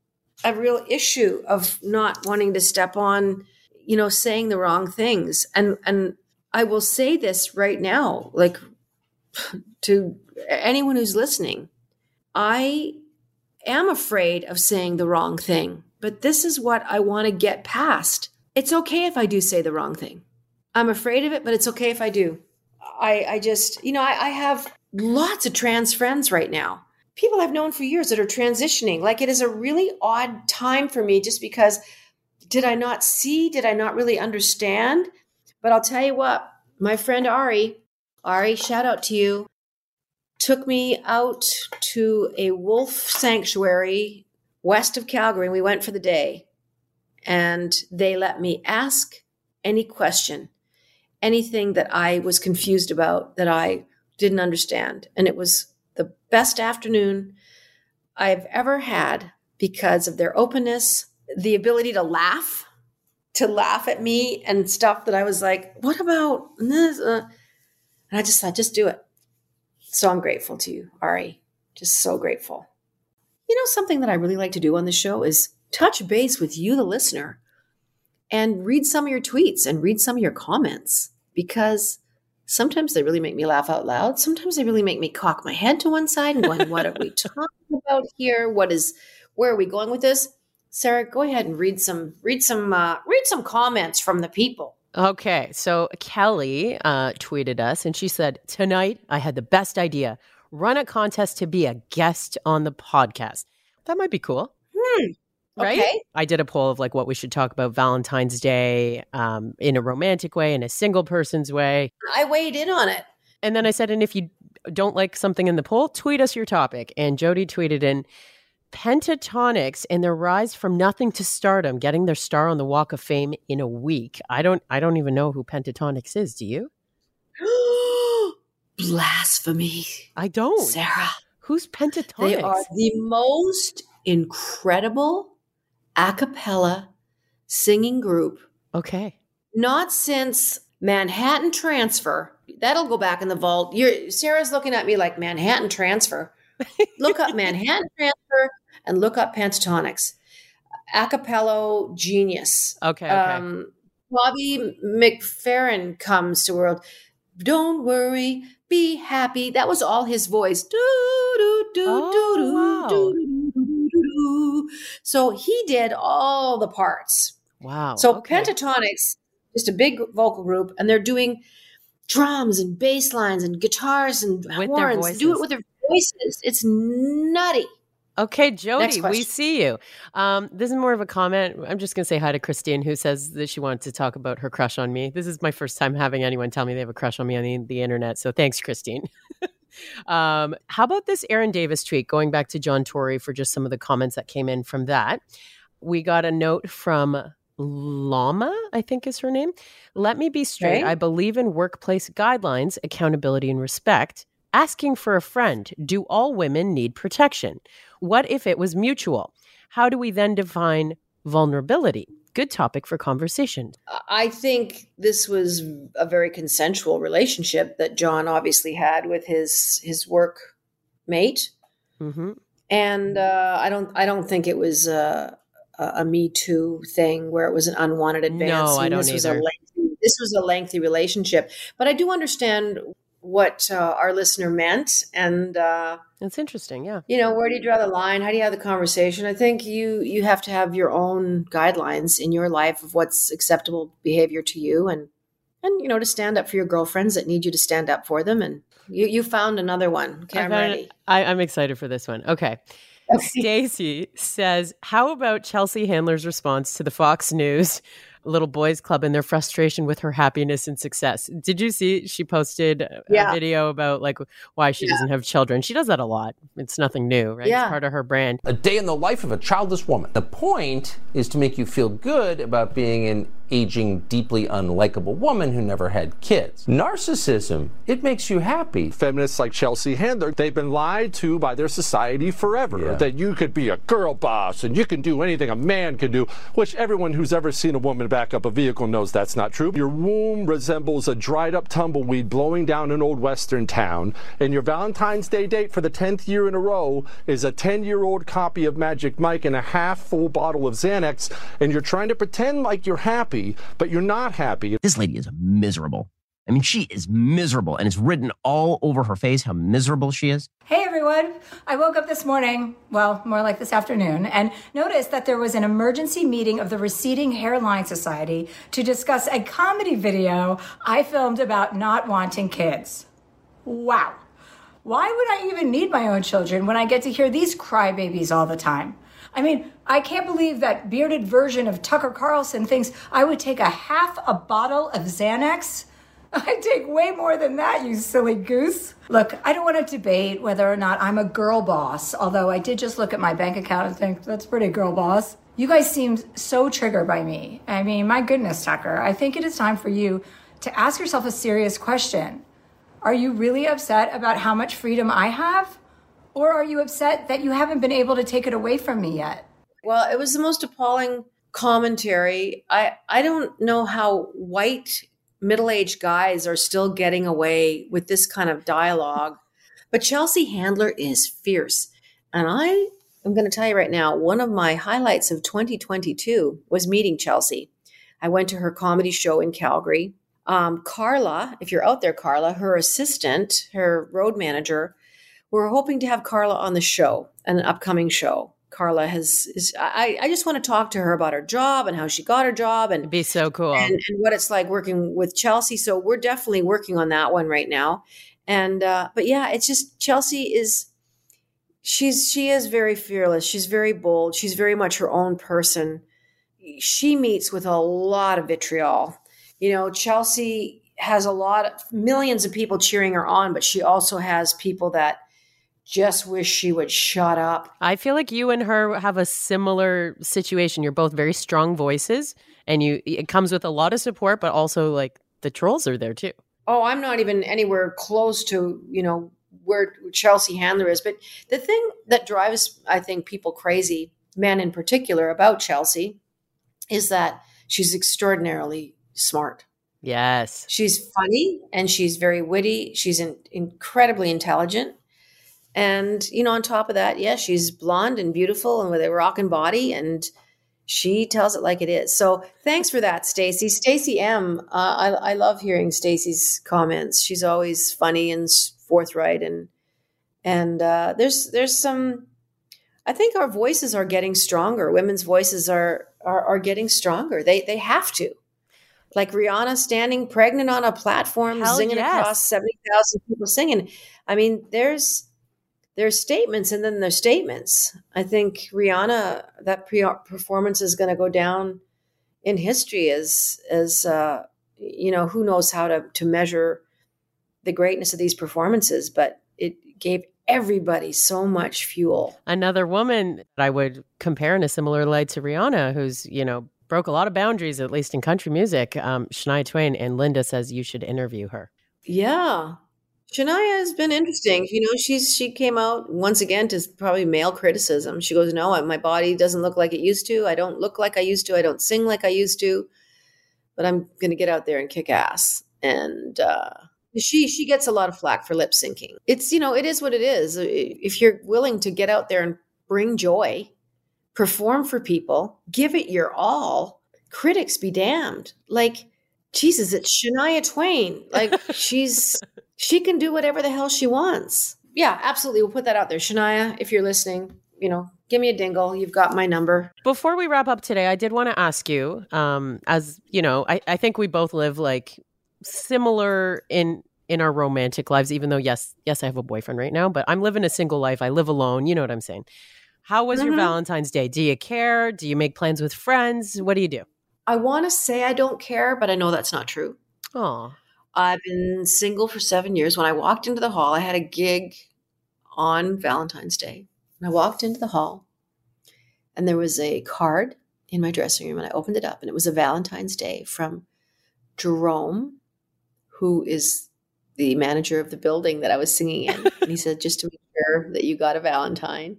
a real issue of not wanting to step on, you know, saying the wrong things. And, and I will say this right now, like to anyone who's listening, I am afraid of saying the wrong thing, but this is what I want to get past. It's okay if I do say the wrong thing. I'm afraid of it, but it's okay if I do. I, I just, you know, I, I have lots of trans friends right now. People I've known for years that are transitioning. Like it is a really odd time for me just because did I not see? Did I not really understand? But I'll tell you what, my friend Ari, Ari, shout out to you took me out to a wolf sanctuary west of Calgary. We went for the day and they let me ask any question, anything that I was confused about that I didn't understand. And it was the best afternoon I've ever had because of their openness, the ability to laugh, to laugh at me and stuff that I was like, what about this? And I just thought, just do it. So I'm grateful to you, Ari. Just so grateful. You know, something that I really like to do on the show is touch base with you, the listener, and read some of your tweets and read some of your comments because sometimes they really make me laugh out loud. Sometimes they really make me cock my head to one side and going, what are we talking about here? What is, where are we going with this? Sarah, go ahead and read some, read some, uh, read some comments from the people. Okay, so Kelly uh, tweeted us and she said, Tonight I had the best idea run a contest to be a guest on the podcast. That might be cool. Hmm. Right? Okay. I did a poll of like what we should talk about Valentine's Day um, in a romantic way, in a single person's way. I weighed in on it. And then I said, and if you don't like something in the poll, tweet us your topic. And Jody tweeted in, Pentatonix and their rise from nothing to stardom, getting their star on the Walk of Fame in a week. I don't I don't even know who Pentatonix is. Do you? Blasphemy. I don't. Sarah. Who's Pentatonix? They are the most incredible a cappella singing group. Okay. Not since Manhattan Transfer. That'll go back in the vault. You're Sarah's looking at me like Manhattan Transfer. look up Manhattan Transfer and look up Pentatonix. Acapello genius. Okay. okay. Um, Bobby McFerrin comes to world. Don't worry, be happy. That was all his voice. Do, do, do, oh, do, wow. do, do, do, do. So he did all the parts. Wow. So okay. Pentatonix, just a big vocal group, and they're doing drums and bass lines and guitars and with horns. Do it with their voices. It's nutty. Okay, Jody, we see you. Um, this is more of a comment. I'm just going to say hi to Christine, who says that she wanted to talk about her crush on me. This is my first time having anyone tell me they have a crush on me on the, the internet. So thanks, Christine. um, how about this Aaron Davis tweet? Going back to John Tory for just some of the comments that came in from that. We got a note from Lama, I think is her name. Let me be straight. Okay. I believe in workplace guidelines, accountability, and respect. Asking for a friend. Do all women need protection? What if it was mutual? How do we then define vulnerability? Good topic for conversation. I think this was a very consensual relationship that John obviously had with his his work mate, mm-hmm. and uh, I don't I don't think it was a, a, Me Too thing where it was an unwanted advance. No, I don't this either. Was a lengthy, this was a lengthy relationship, but I do understand what uh, our listener meant and uh, it's interesting yeah. you know where do you draw the line? How do you have the conversation? I think you you have to have your own guidelines in your life of what's acceptable behavior to you and and you know to stand up for your girlfriends that need you to stand up for them and you you found another one okay I am ready. I, i'm excited for this one okay. Stacy says, How about Chelsea Handler's response to the Fox News little boys club and their frustration with her happiness and success. Did you see she posted yeah. a video about like why she yeah. doesn't have children? She does that a lot. It's nothing new, right? Yeah. It's part of her brand. A day in the life of a childless woman. The point is to make you feel good about being an aging, deeply unlikable woman who never had kids. Narcissism, it makes you happy. Feminists like Chelsea Handler, they've been lied to by their society forever yeah. that you could be a girl boss and you can do anything a man can do, which everyone who's ever seen a woman back up a vehicle knows that's not true. Your womb resembles a dried up tumbleweed blowing down an old western town, and your Valentine's Day date for the 10th year in a row is a 10 year old copy of Magic Mike and a half full bottle of Xanax, and you're trying to pretend like you're happy but you're not happy. This lady is miserable. I mean, she is miserable, and it's written all over her face how miserable she is. Hey, everyone. I woke up this morning, well, more like this afternoon, and noticed that there was an emergency meeting of the Receding Hairline Society to discuss a comedy video I filmed about not wanting kids. Wow. Why would I even need my own children when I get to hear these crybabies all the time? I mean, I can't believe that bearded version of Tucker Carlson thinks I would take a half a bottle of Xanax. I take way more than that, you silly goose. Look, I don't want to debate whether or not I'm a girl boss, although I did just look at my bank account and think that's pretty girl boss. You guys seem so triggered by me. I mean, my goodness, Tucker, I think it is time for you to ask yourself a serious question. Are you really upset about how much freedom I have? Or are you upset that you haven't been able to take it away from me yet? Well, it was the most appalling commentary. I, I don't know how white middle aged guys are still getting away with this kind of dialogue. But Chelsea Handler is fierce. And I am going to tell you right now, one of my highlights of 2022 was meeting Chelsea. I went to her comedy show in Calgary. Um, Carla, if you're out there, Carla, her assistant, her road manager, we're hoping to have Carla on the show, an upcoming show. Carla has is I, I just want to talk to her about her job and how she got her job and It'd be so cool and, and, what it's like working with Chelsea. So we're definitely working on that one right now. And uh, but yeah, it's just Chelsea is she's she is very fearless. She's very bold. She's very much her own person. She meets with a lot of vitriol. You know, Chelsea has a lot of millions of people cheering her on, but she also has people that just wish she would shut up. I feel like you and her have a similar situation. You're both very strong voices and you it comes with a lot of support but also like the trolls are there too. Oh, I'm not even anywhere close to, you know, where Chelsea Handler is, but the thing that drives I think people crazy, men in particular about Chelsea is that she's extraordinarily smart. Yes. She's funny and she's very witty. She's in, incredibly intelligent And, you know, on top of that, yeah, she's blonde and beautiful and with a rocking body and she tells it like it is. So thanks for that, Stacy. Stacy M. Uh, I, I love hearing Stacy's comments. She's always funny and forthright and and uh, there's there's some I think our voices are getting stronger. Women's voices are are, are getting stronger. They they have to. Like Rihanna standing pregnant on a platform, Hell singing yes. across seventy thousand people singing. I mean, there's there's statements and then there's statements. I think Rihanna that pre- performance is going to go down in history as as uh, you know who knows how to to measure the greatness of these performances, but it gave everybody so much fuel. Another woman that I would compare in a similar light to Rihanna, who's, you know, broke a lot of boundaries, at least in country music, um, Shania Twain. And Linda says you should interview her. Yeah. Shania has been interesting. You know, she's she came out once again to probably male criticism. She goes, "No, my body doesn't look like it used to. I don't look like I used to. I don't sing like I used to. But I'm going to get out there and kick ass." And uh, she she gets a lot of flack for lip syncing. It's you know it is what it is. If you're willing to get out there and bring joy, perform for people, give it your all, critics be damned. Like Jesus, it's Shania Twain. Like she's she can do whatever the hell she wants. Yeah, absolutely. We'll put that out there, Shania. If you're listening, you know, give me a dingle. You've got my number. Before we wrap up today, I did want to ask you, um, as you know, I, I think we both live like similar in in our romantic lives even though yes yes i have a boyfriend right now but i'm living a single life i live alone you know what i'm saying how was your Mhm. valentine's day do you care do you make plans with friends what do you do I want to say I don't care, but I know that's not true. oh I've been single for seven years. When I walked into the hall, I had a gig on Valentine's Day. And I walked into the hall, and there was a card in my dressing room, and I opened it up, and it was a Valentine's Day from Jerome, who is the manager of the building that I was singing in. and he said, just to make sure that you got a Valentine.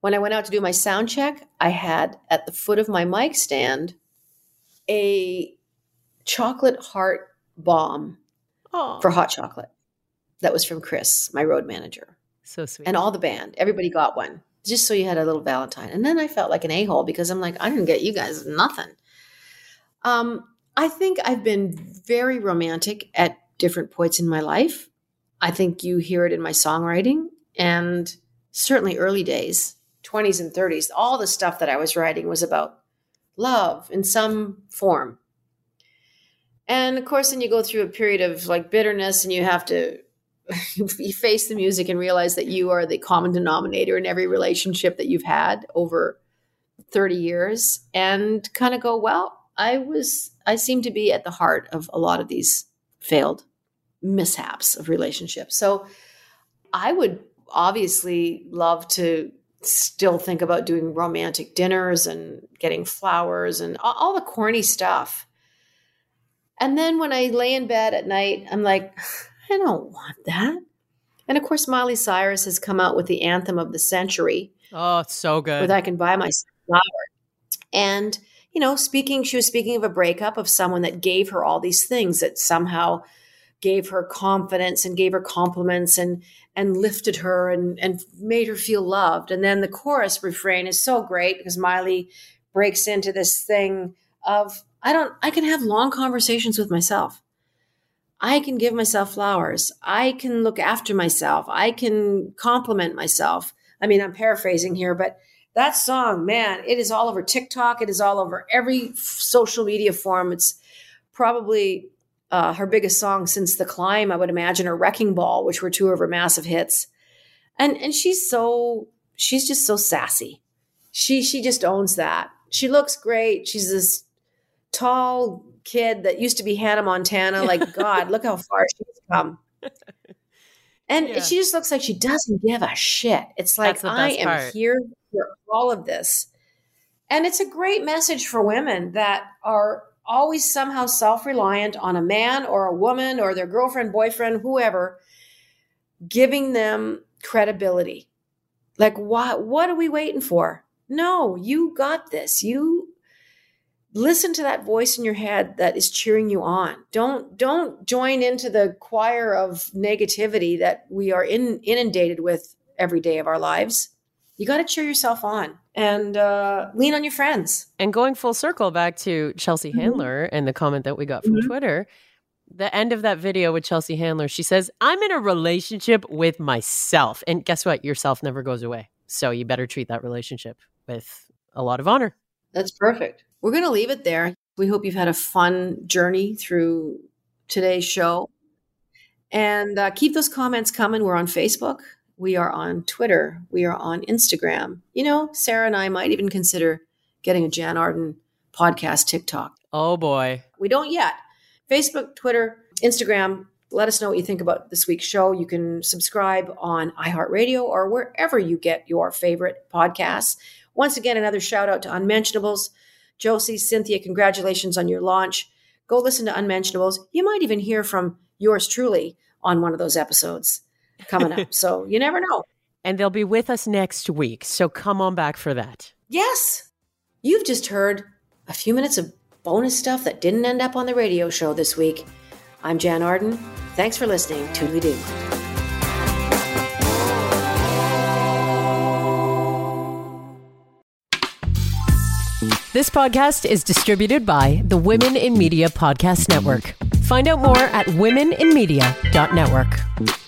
When I went out to do my sound check, I had at the foot of my mic stand a chocolate heart bomb oh for hot chocolate. That was from Chris, my road manager, so sweet and all the band. Everybody got one just so you had a little Valentine. And then I felt like an a hole because I'm like, I didn't get you guys nothing. Um, I think I've been very romantic at different points in my life. I think you hear it in my songwriting and certainly early days, 20s and 30s. All the stuff that I was writing was about love in some form. And of course, then you go through a period of like bitterness and you have to you face the music and realize that you are the common denominator in every relationship that you've had over 30 years and kind of go, well, I was, I seem to be at the heart of a lot of these failed mishaps of relationships. So I would obviously love to still think about doing romantic dinners and getting flowers and all, all the corny stuff. And then when I lay in bed at night, I'm like, I don't want that. And of course, Miley Cyrus has come out with the anthem of the century, oh it's so good with I Can Buy Myself Flowers. And, you know, speaking, she was speaking of a breakup of someone that gave her all these things that somehow gave her confidence and gave her compliments and and lifted her and and made her feel loved. And then the chorus refrain is so great because Miley breaks into this thing of I don't I can have long conversations with myself. I can give myself flowers. I can look after myself. I can compliment myself. I mean, I'm paraphrasing here, but that song, man, it is all over TikTok. It is all over every social media form. It's probably uh, her biggest song since The Climb, I would imagine, or Wrecking Ball, which were two of her massive hits. And and she's so she's just so sassy. She she just owns that. She looks great. She's this tall kid that used to be Hannah Montana. Like God, look how far she's come. And Yeah. she just looks like she doesn't give a shit. It's like I am part. here for all of this. And it's a great message for women that are always somehow self reliant on a man or a woman or their girlfriend, boyfriend, whoever, giving them credibility. Like, what, what are we waiting for? No, you got this. You listen to that voice in your head that is cheering you on. Don't don't join into the choir of negativity that we are in, inundated with every day of our lives. You got to cheer yourself on and uh, lean on your friends. And going full circle back to Chelsea mm-hmm. Handler and the comment that we got from mm-hmm. Twitter, the end of that video with Chelsea Handler, she says, I'm in a relationship with myself. And guess what? Yourself never goes away. So you better treat that relationship with a lot of honor. That's perfect. We're going to leave it there. We hope you've had a fun journey through today's show. And uh, keep those comments coming. We're on Facebook. We are on Twitter. We are on Instagram. You know, Sarah and I might even consider getting a Jann Arden podcast TikTok. Oh boy. We don't yet. Facebook, Twitter, Instagram. Let us know what you think about this week's show. You can subscribe on iHeartRadio or wherever you get your favorite podcasts. Once again, another shout out to Unmentionables. Josie, Cynthia, congratulations on your launch. Go listen to Unmentionables. You might even hear from yours truly on one of those episodes coming up. so you never know. And they'll be with us next week. So come on back for that. Yes. You've just heard a few minutes of bonus stuff that didn't end up on the radio show this week. I'm Jann Arden. Thanks for listening. Toodly doo. This podcast is distributed by the Women in Media Podcast Network. Find out more at womeninmedia.network.